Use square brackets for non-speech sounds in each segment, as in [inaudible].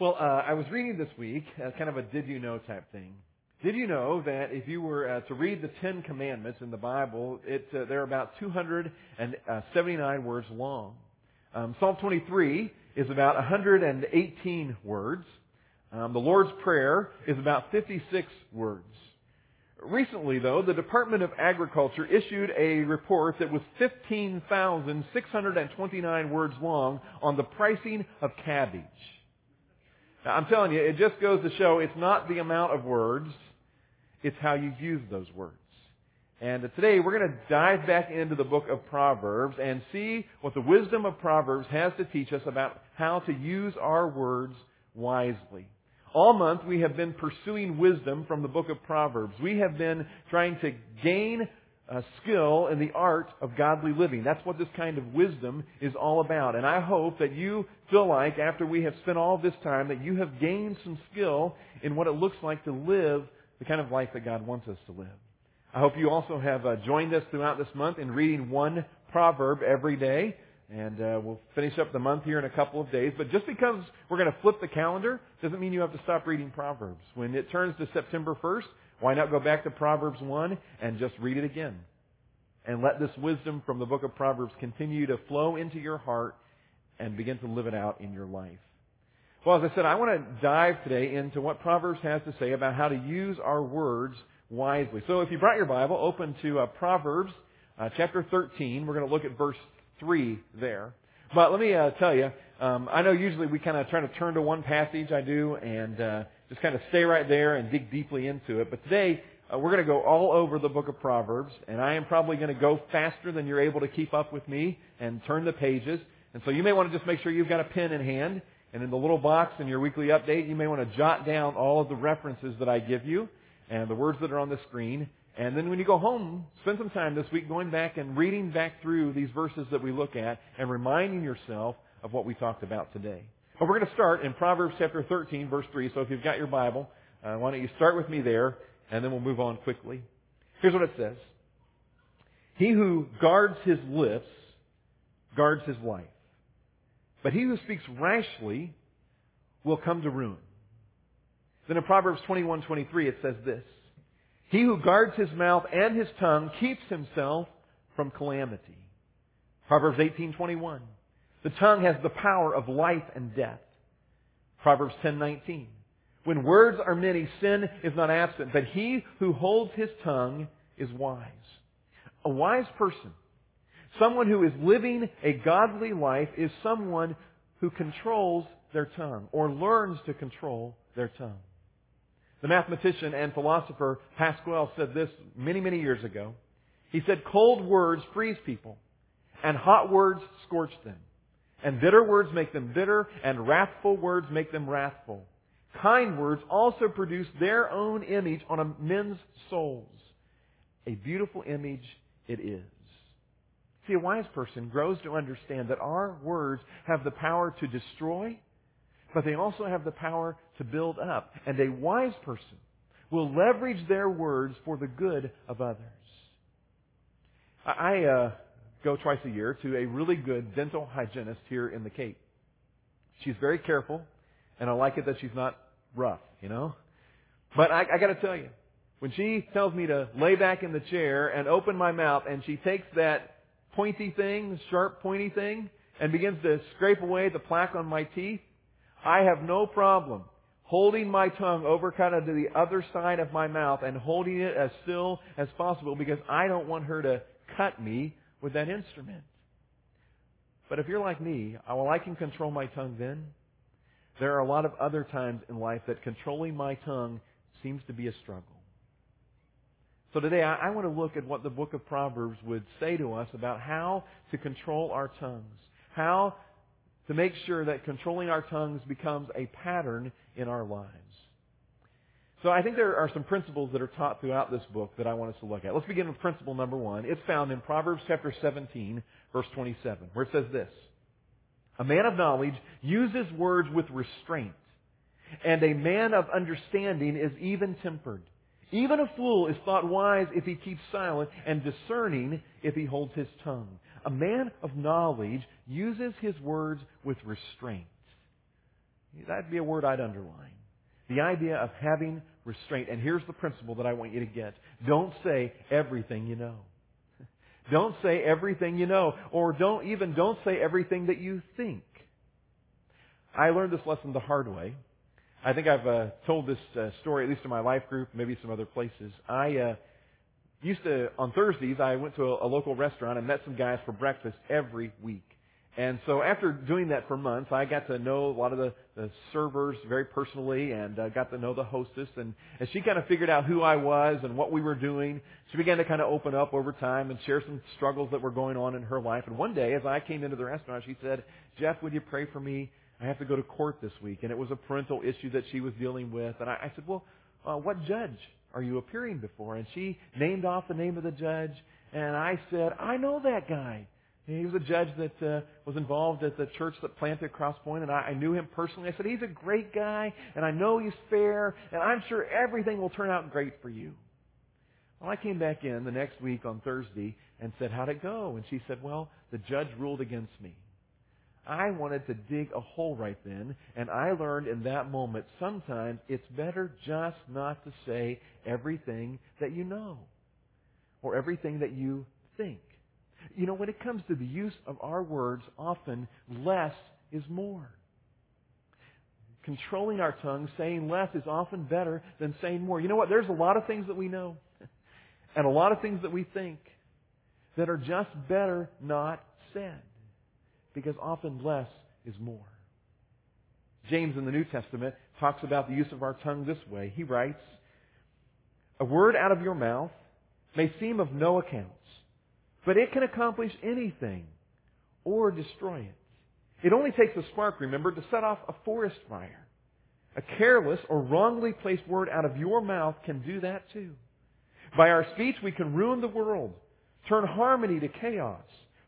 Well, uh, I was reading this week, uh, kind of a did you know type thing. Did you know that if you were uh, to read the Ten Commandments in the Bible, it, uh, they're about 279 words long. Um, Psalm 23 is about 118 words. Um, the Lord's Prayer is about 56 words. Recently, though, the Department of Agriculture issued a report that was 15,629 words long on the pricing of cabbage. I'm telling you, it just goes to show it's not the amount of words, it's how you use those words. And today we're going to dive back into the book of Proverbs and see what the wisdom of Proverbs has to teach us about how to use our words wisely. All month we have been pursuing wisdom from the book of Proverbs. We have been trying to gain a skill in the art of godly living. That's what this kind of wisdom is all about. And I hope that you feel like after we have spent all this time that you have gained some skill in what it looks like to live the kind of life that God wants us to live. I hope you also have uh, joined us throughout this month in reading one proverb every day. And uh, we'll finish up the month here in a couple of days. But just because we're going to flip the calendar doesn't mean you have to stop reading Proverbs. When it turns to September 1st, why not go back to Proverbs 1 and just read it again? And let this wisdom from the book of Proverbs continue to flow into your heart and begin to live it out in your life. Well, as I said, I want to dive today into what Proverbs has to say about how to use our words wisely. So if you brought your Bible, open to uh, Proverbs uh, chapter 13. We're going to look at verse 3 there. But let me uh, tell you, um, I know usually we kind of try to turn to one passage, I do, and uh, just kind of stay right there and dig deeply into it. But today, uh, we're going to go all over the book of Proverbs, and I am probably going to go faster than you're able to keep up with me and turn the pages. And so you may want to just make sure you've got a pen in hand, and in the little box in your weekly update, you may want to jot down all of the references that I give you and the words that are on the screen. And then when you go home, spend some time this week going back and reading back through these verses that we look at and reminding yourself of what we talked about today. We're going to start in Proverbs chapter 13, verse 3. So if you've got your Bible, uh, why don't you start with me there, and then we'll move on quickly. Here's what it says. He who guards his lips guards his life. But he who speaks rashly will come to ruin. Then in Proverbs 21:23 it says this: He who guards his mouth and his tongue keeps himself from calamity. Proverbs 18:21. The tongue has the power of life and death. Proverbs 10:19. When words are many, sin is not absent, but he who holds his tongue is wise. A wise person Someone who is living a godly life is someone who controls their tongue or learns to control their tongue. The mathematician and philosopher Pascal said this many, many years ago. He said, cold words freeze people and hot words scorch them. And bitter words make them bitter and wrathful words make them wrathful. Kind words also produce their own image on men's souls. A beautiful image it is. See, a wise person grows to understand that our words have the power to destroy, but they also have the power to build up. And a wise person will leverage their words for the good of others. I uh, go twice a year to a really good dental hygienist here in the Cape. She's very careful, and I like it that she's not rough, you know? But I, I gotta tell you, when she tells me to lay back in the chair and open my mouth and she takes that pointy thing, sharp pointy thing, and begins to scrape away the plaque on my teeth, I have no problem holding my tongue over kind of to the other side of my mouth and holding it as still as possible because I don't want her to cut me with that instrument. But if you're like me, while I can control my tongue then, there are a lot of other times in life that controlling my tongue seems to be a struggle. So today I, I want to look at what the book of Proverbs would say to us about how to control our tongues. How to make sure that controlling our tongues becomes a pattern in our lives. So I think there are some principles that are taught throughout this book that I want us to look at. Let's begin with principle number one. It's found in Proverbs chapter 17, verse 27, where it says this. A man of knowledge uses words with restraint, and a man of understanding is even tempered. Even a fool is thought wise if he keeps silent, and discerning if he holds his tongue. A man of knowledge uses his words with restraint. that'd be a word I'd underline. The idea of having restraint. And here's the principle that I want you to get. Don't say everything you know. [laughs] Don't say everything you know, or don't even don't say everything that you think. I learned this lesson the hard way. I think I've uh, told this uh, story at least in my life group, maybe some other places. I uh, used to on Thursdays I went to a, a local restaurant and met some guys for breakfast every week. And so after doing that for months, I got to know a lot of the, the servers very personally and uh, got to know the hostess. And as she kind of figured out who I was and what we were doing, she began to kind of open up over time and share some struggles that were going on in her life. And one day, as I came into the restaurant, she said, Jeff, would you pray for me? I have to go to court this week. And it was a parental issue that she was dealing with. And I, I said, well, uh, what judge are you appearing before? And she named off the name of the judge. And I said, I know that guy. He was a judge that uh, was involved at the church that planted Cross Point, and I, I knew him personally. I said, he's a great guy, and I know he's fair, and I'm sure everything will turn out great for you. Well, I came back in the next week on Thursday and said, how'd it go? And she said, well, the judge ruled against me. I wanted to dig a hole right then, and I learned in that moment sometimes it's better just not to say everything that you know or everything that you think. You know, when it comes to the use of our words, often less is more. Controlling our tongue, saying less is often better than saying more. You know what? There's a lot of things that we know [laughs] and a lot of things that we think that are just better not said because often less is more. James in the New Testament talks about the use of our tongue this way. He writes, A word out of your mouth may seem of no account but it can accomplish anything or destroy it. It only takes a spark, remember, to set off a forest fire. A careless or wrongly placed word out of your mouth can do that too. By our speech, we can ruin the world, turn harmony to chaos,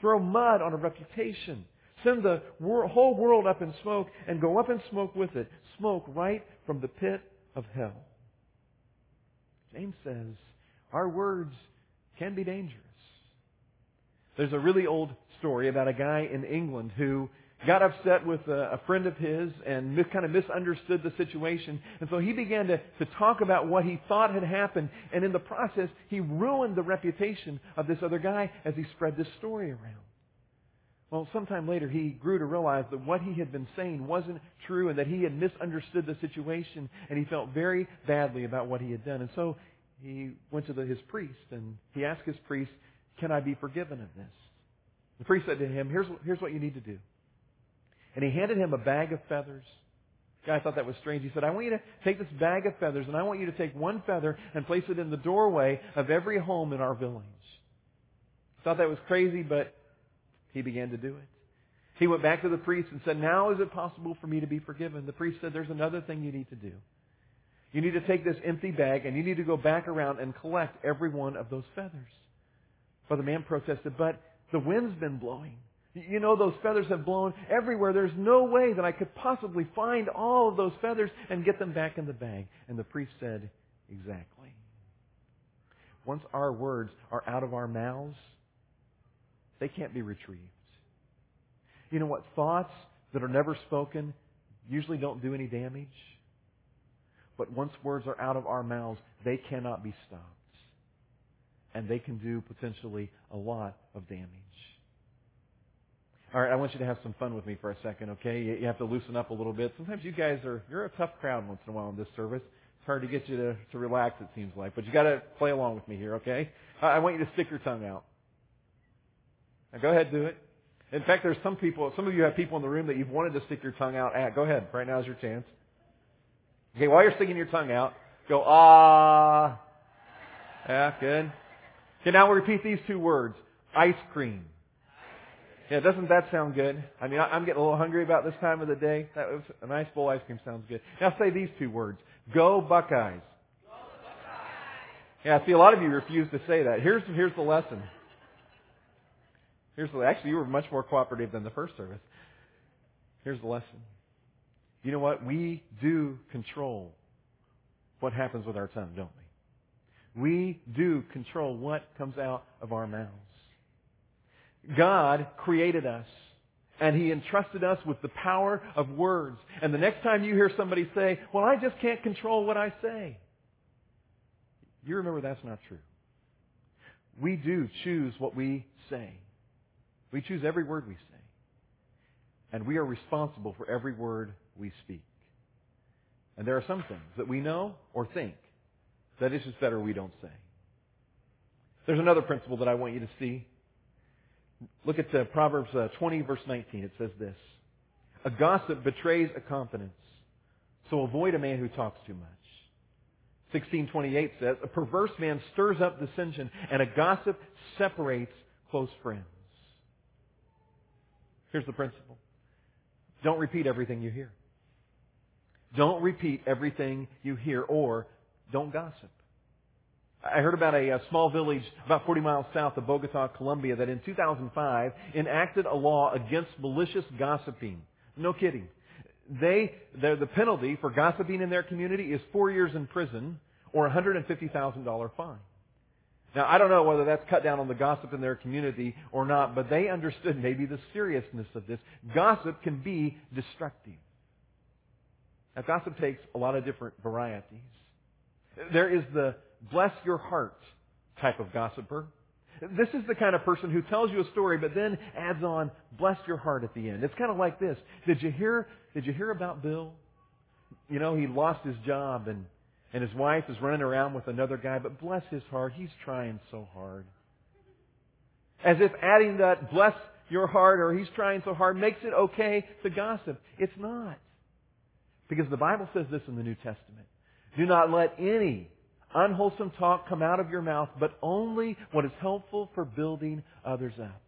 throw mud on a reputation, send the whole world up in smoke, and go up in smoke with it, smoke right from the pit of hell. James says our words can be dangerous. There's a really old story about a guy in England who got upset with a, friend of his and kind of misunderstood the situation. And so he began to, to talk about what he thought had happened. And in the process, he ruined the reputation of this other guy as he spread this story around. Well, sometime later, he grew to realize that what he had been saying wasn't true and that he had misunderstood the situation and he felt very badly about what he had done. And so he went to the, his priest and he asked his priest, can I be forgiven of this? The priest said to him, here's, here's what you need to do. And he handed him a bag of feathers. The guy thought that was strange. He said, I want you to take this bag of feathers and I want you to take one feather and place it in the doorway of every home in our village. He thought that was crazy, but he began to do it. He went back to the priest and said, Now is it possible for me to be forgiven? The priest said, There's another thing you need to do. You need to take this empty bag and you need to go back around and collect every one of those feathers. But the man protested, but the wind's been blowing. You know, those feathers have blown everywhere. There's no way that I could possibly find all of those feathers and get them back in the bag. And the priest said, exactly. Once our words are out of our mouths, they can't be retrieved. You know what? Thoughts that are never spoken usually don't do any damage. But once words are out of our mouths, they cannot be stopped and they can do potentially a lot of damage. All right, I want you to have some fun with me for a second, okay? You have to loosen up a little bit. Sometimes you guys are, you're a tough crowd once in a while in this service. It's hard to get you to, to relax, it seems like. But you gotta play along with me here, okay? I want you to stick your tongue out. Now go ahead, do it. In fact, there's some people, some of you have people in the room that you've wanted to stick your tongue out at. Go ahead. Right now is your chance. Okay, while you're sticking your tongue out, go, ah. Yeah, good. Okay, now we'll repeat these two words. Ice cream. Yeah, doesn't that sound good? I mean, I'm getting a little hungry about this time of the day. That was a nice bowl of ice cream sounds good. Now say these two words. Go Buckeyes. Yeah, see, a lot of you refuse to say that. Here's, here's the lesson. Here's the, actually, you were much more cooperative than the first service. Here's the lesson. You know what? We do control what happens with our tongue, don't we? We do control what comes out of our mouths. God created us And He entrusted us with the power of words. And the next time you hear somebody say, well, I just can't control what I say, you remember that's not true. We do choose what we say. We choose every word we say. And we are responsible for every word we speak. And there are some things that we know or think that it's just better we don't say. There's another principle that I want you to see. Look at uh, Proverbs uh, 20 verse 19. It says this. A gossip betrays a confidence. So avoid a man who talks too much. 1628 says, a perverse man stirs up dissension and a gossip separates close friends. Here's the principle. Don't repeat everything you hear. Don't repeat everything you hear or don't gossip. I heard about a, a, small village about 40 miles south of Bogota, Colombia that in 2005 enacted a law against malicious gossiping. No kidding. They, the penalty for gossiping in their community is four years in prison or a $150,000 fine. Now, I don't know whether that's cut down on the gossip in their community or not, but they understood maybe the seriousness of this. Gossip can be destructive. Now, gossip takes a lot of different varieties. There is the bless your heart type of gossiper. This is the kind of person who tells you a story but then adds on bless your heart at the end. It's kind of like this. Did you hear did you hear about Bill? You know, he lost his job and and his wife is running around with another guy, but bless his heart, he's trying so hard. As if adding that bless your heart or he's trying so hard makes it okay to gossip. It's not. Because the Bible says this in the New Testament. Do not let any unwholesome talk come out of your mouth, but only what is helpful for building others up.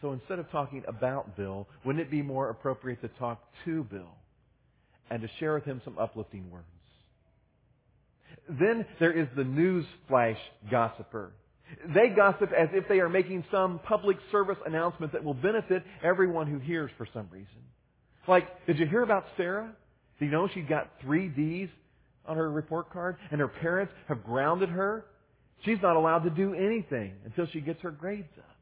So instead of talking about Bill, wouldn't it be more appropriate to talk to Bill and to share with him some uplifting words? Then there is the news flash gossiper. They gossip as if they are making some public service announcement that will benefit everyone who hears for some reason. Like, did you hear about Sarah? Do you know she got three D's on her report card and her parents have grounded her? She's not allowed to do anything until she gets her grades up.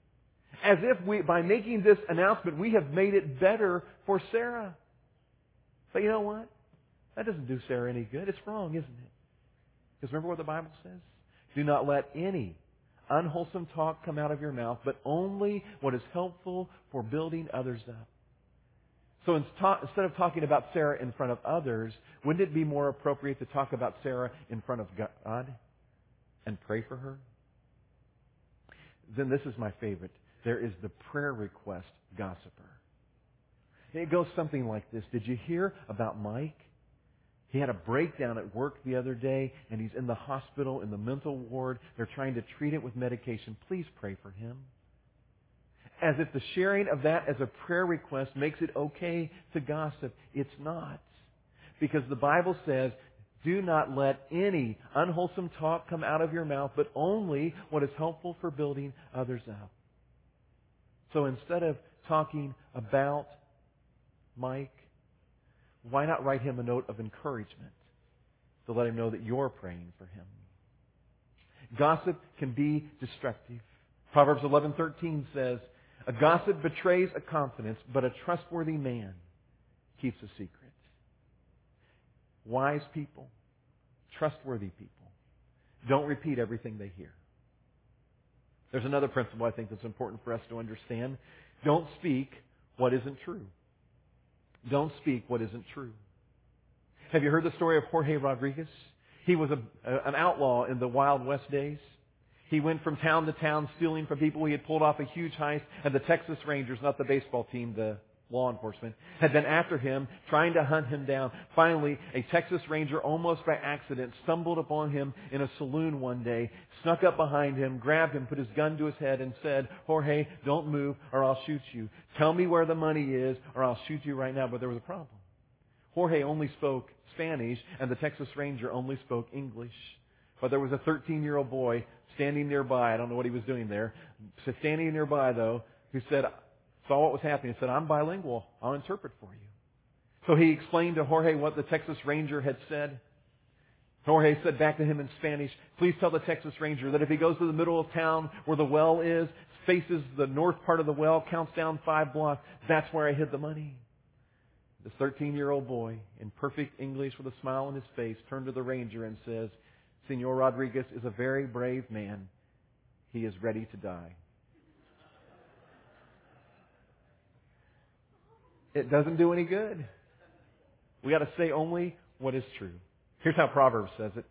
As if we, by making this announcement, we have made it better for Sarah. But you know what? That doesn't do Sarah any good. It's wrong, isn't it? Because remember what the Bible says? Do not let any unwholesome talk come out of your mouth, but only what is helpful for building others up. So instead of talking about Sarah in front of others, wouldn't it be more appropriate to talk about Sarah in front of God and pray for her? Then this is my favorite. There is the prayer request gossiper. It goes something like this. Did you hear about Mike? He had a breakdown at work the other day, and he's in the hospital in the mental ward. They're trying to treat it with medication. Please pray for him. As if the sharing of that as a prayer request makes it okay to gossip. It's not. Because the Bible says, do not let any unwholesome talk come out of your mouth, but only what is helpful for building others up. So instead of talking about Mike, why not write him a note of encouragement to let him know that you're praying for him? Gossip can be destructive. Proverbs 11:13 says, "A gossip betrays a confidence, but a trustworthy man keeps a secret." Wise people, trustworthy people, don't repeat everything they hear. There's another principle I think that's important for us to understand. Don't speak what isn't true. Don't speak what isn't true. Have you heard the story of Jorge Rodriguez? He was a, an outlaw in the Wild West days. He went from town to town stealing from people. He had pulled off a huge heist, and the Texas Rangers, not the baseball team, the law enforcement, had been after him, trying to hunt him down. Finally, a Texas Ranger, almost by accident, stumbled upon him in a saloon one day, snuck up behind him, grabbed him, put his gun to his head, and said, Jorge, don't move or I'll shoot you. Tell me where the money is or I'll shoot you right now. But there was a problem. Jorge only spoke Spanish, and the Texas Ranger only spoke English. But there was a 13-year-old boy standing nearby. I don't know what he was doing there. Standing nearby, though, who said, saw what was happening and said, I'm bilingual. I'll interpret for you. So he explained to Jorge what the Texas Ranger had said. Jorge said back to him in Spanish, please tell the Texas Ranger that if he goes to the middle of town where the well is, faces the north part of the well, counts down five blocks, that's where I hid the money. This 13 year old boy, in perfect English with a smile on his face, turned to the ranger and says, Senor Rodriguez is a very brave man. He is ready to die. It doesn't do any good. We got to say only what is true. Here's how Proverbs says it.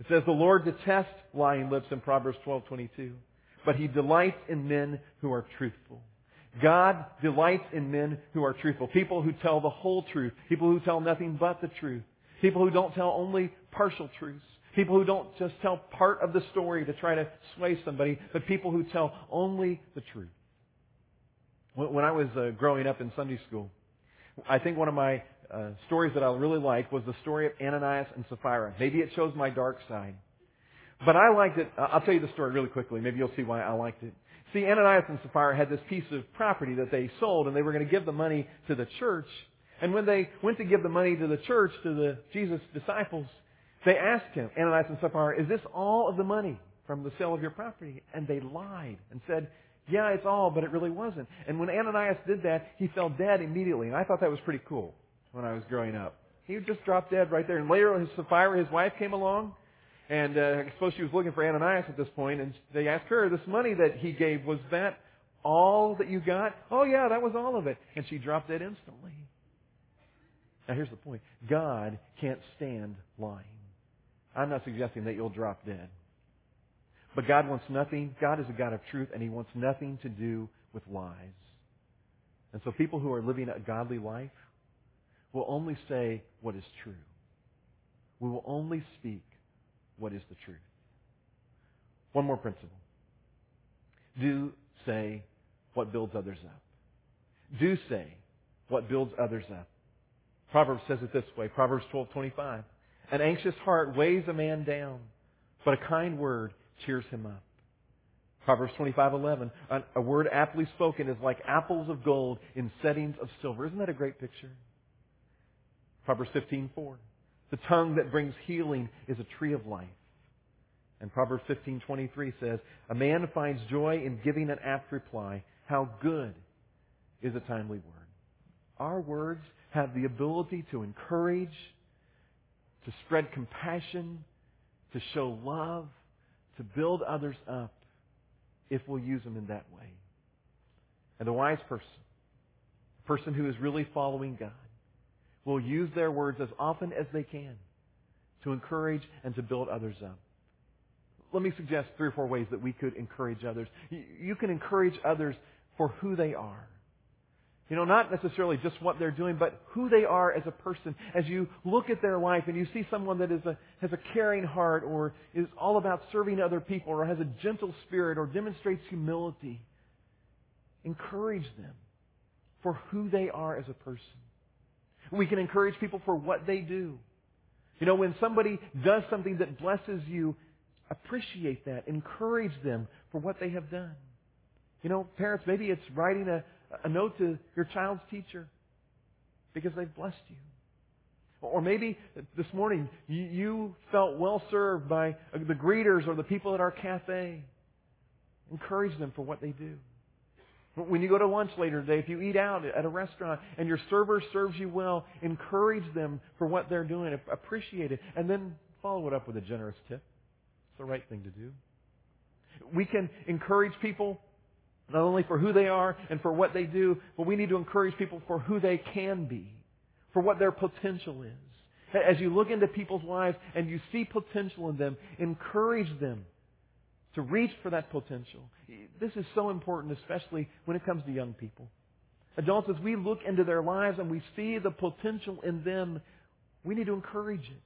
It says, The Lord detests lying lips in Proverbs 12:22, but he delights in men who are truthful. God delights in men who are truthful. People who tell the whole truth. People who tell nothing but the truth. People who don't tell only partial truths. People who don't just tell part of the story to try to sway somebody, but people who tell only the truth. When I was uh, growing up in Sunday school, I think one of my uh, stories that I really liked was the story of Ananias and Sapphira. Maybe it shows my dark side. But I liked it. I'll tell you the story really quickly. Maybe you'll see why I liked it. See, Ananias and Sapphira had this piece of property that they sold, and they were going to give the money to the church. And when they went to give the money to the church, to the Jesus disciples, they asked him, Ananias and Sapphira, is this all of the money from the sale of your property? And they lied and said, yeah, it's all, but it really wasn't. And when Ananias did that, he fell dead immediately. And I thought that was pretty cool when I was growing up. He just dropped dead right there. And later, his Sapphira, his wife, came along. And uh, I suppose she was looking for Ananias at this point. point, and they asked her, "This money that he gave was that all that you got?" "Oh yeah, that was all of it." And she dropped dead instantly. Now here's the point: God can't stand lying. I'm not suggesting that you'll drop dead. But God wants nothing, God is a God of truth, and He wants nothing to do with lies. And so people who are living a godly life will only say what is true. We will only speak what is the truth. One more principle. Do say what builds others up. Do say what builds others up. Proverbs says it this way, Proverbs 12:25. An anxious heart weighs a man down, but a kind word cheers him up. Proverbs 25:11. A word aptly spoken is like apples of gold in settings of silver. Isn't that a great picture? Proverbs 15:4. The tongue that brings healing is a tree of life. And Proverbs 15:23 says, "A man finds joy in giving an apt reply. How good is a timely word." Our words have the ability to encourage, to spread compassion, to show love, to build others up if we'll use them in that way. And the wise person, the person who is really following God, will use their words as often as they can to encourage and to build others up. Let me suggest three or four ways that we could encourage others. You can encourage others for who they are. You know, not necessarily just what they're doing, but who they are as a person. As you look at their life and you see someone that is a, has a caring heart or is all about serving other people or has a gentle spirit or demonstrates humility, encourage them for who they are as a person. We can encourage people for what they do. You know, when somebody does something that blesses you, appreciate that. Encourage them for what they have done. You know, parents, maybe it's writing a, a note to your child's teacher because they've blessed you. Or maybe this morning you felt well served by uh, the greeters or the people at our cafe. Encourage them for what they do. When you go to lunch later today, if you eat out at a restaurant and your server serves you well, encourage them for what they're doing. Appreciate it. And then follow it up with a generous tip. It's the right thing to do. We can encourage people not only for who they are and for what they do, but we need to encourage people for who they can be, for what their potential is. As you look into people's lives and you see potential in them, encourage them to reach for that potential. This is so important, especially when it comes to young people. Adults, as we look into their lives and we see the potential in them, we need to encourage it.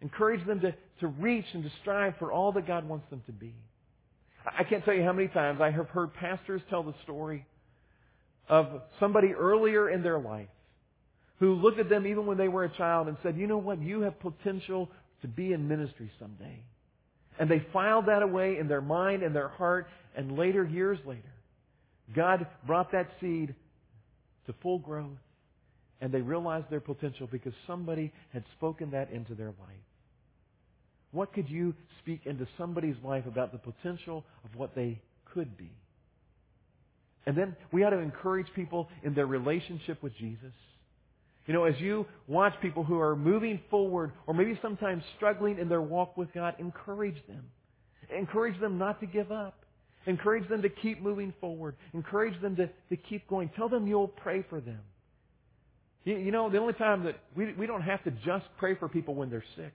Encourage them to, to reach and to strive for all that God wants them to be. I can't tell you how many times I have heard pastors tell the story of somebody earlier in their life who looked at them even when they were a child and said, you know what, you have potential to be in ministry someday. And they filed that away in their mind and their heart, and later, years later, God brought that seed to full growth, and they realized their potential because somebody had spoken that into their life. What could you speak into somebody's life about the potential of what they could be? And then we ought to encourage people in their relationship with Jesus. You know, as you watch people who are moving forward or maybe sometimes struggling in their walk with God, encourage them. Encourage them not to give up. Encourage them to keep moving forward. Encourage them to, to keep going. Tell them you'll pray for them. You, you know, the only time that we, we don't have to just pray for people when they're sick.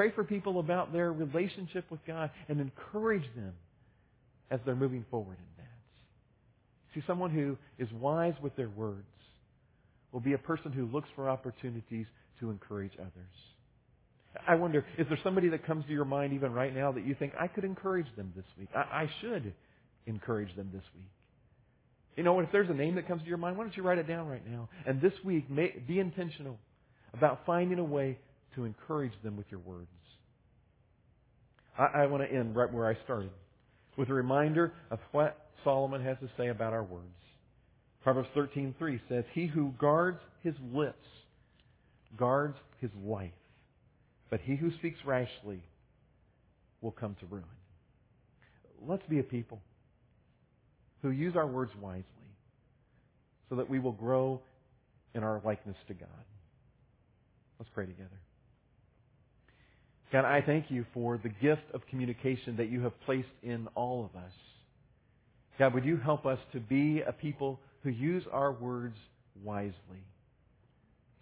Pray for people about their relationship with God and encourage them as they're moving forward in that. See, someone who is wise with their words will be a person who looks for opportunities to encourage others. I wonder, is there somebody that comes to your mind even right now that you think, I could encourage them this week? I, I should encourage them this week. You know, if there's a name that comes to your mind, why don't you write it down right now? And this week, may, be intentional about finding a way to encourage them with your words. I, I want to end right where I started with a reminder of what Solomon has to say about our words. Proverbs 13:3 says, "He who guards his lips guards his life, but he who speaks rashly will come to ruin." Let's be a people who use our words wisely so that we will grow in our likeness to God. Let's pray together. God, I thank you for the gift of communication that you have placed in all of us. God, would you help us to be a people who use our words wisely?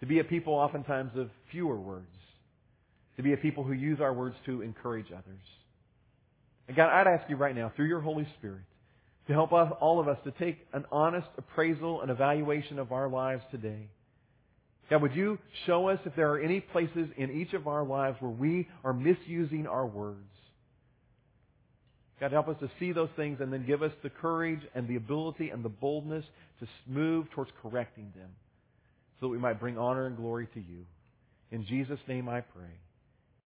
To be a people oftentimes of fewer words. To be a people who use our words to encourage others. And God, I'd ask you right now, through your Holy Spirit, to help us, all of us to take an honest appraisal and evaluation of our lives today God, would you show us if there are any places in each of our lives where we are misusing our words? God, help us to see those things and then give us the courage and the ability and the boldness to move towards correcting them so that we might bring honor and glory to you. In Jesus' name I pray.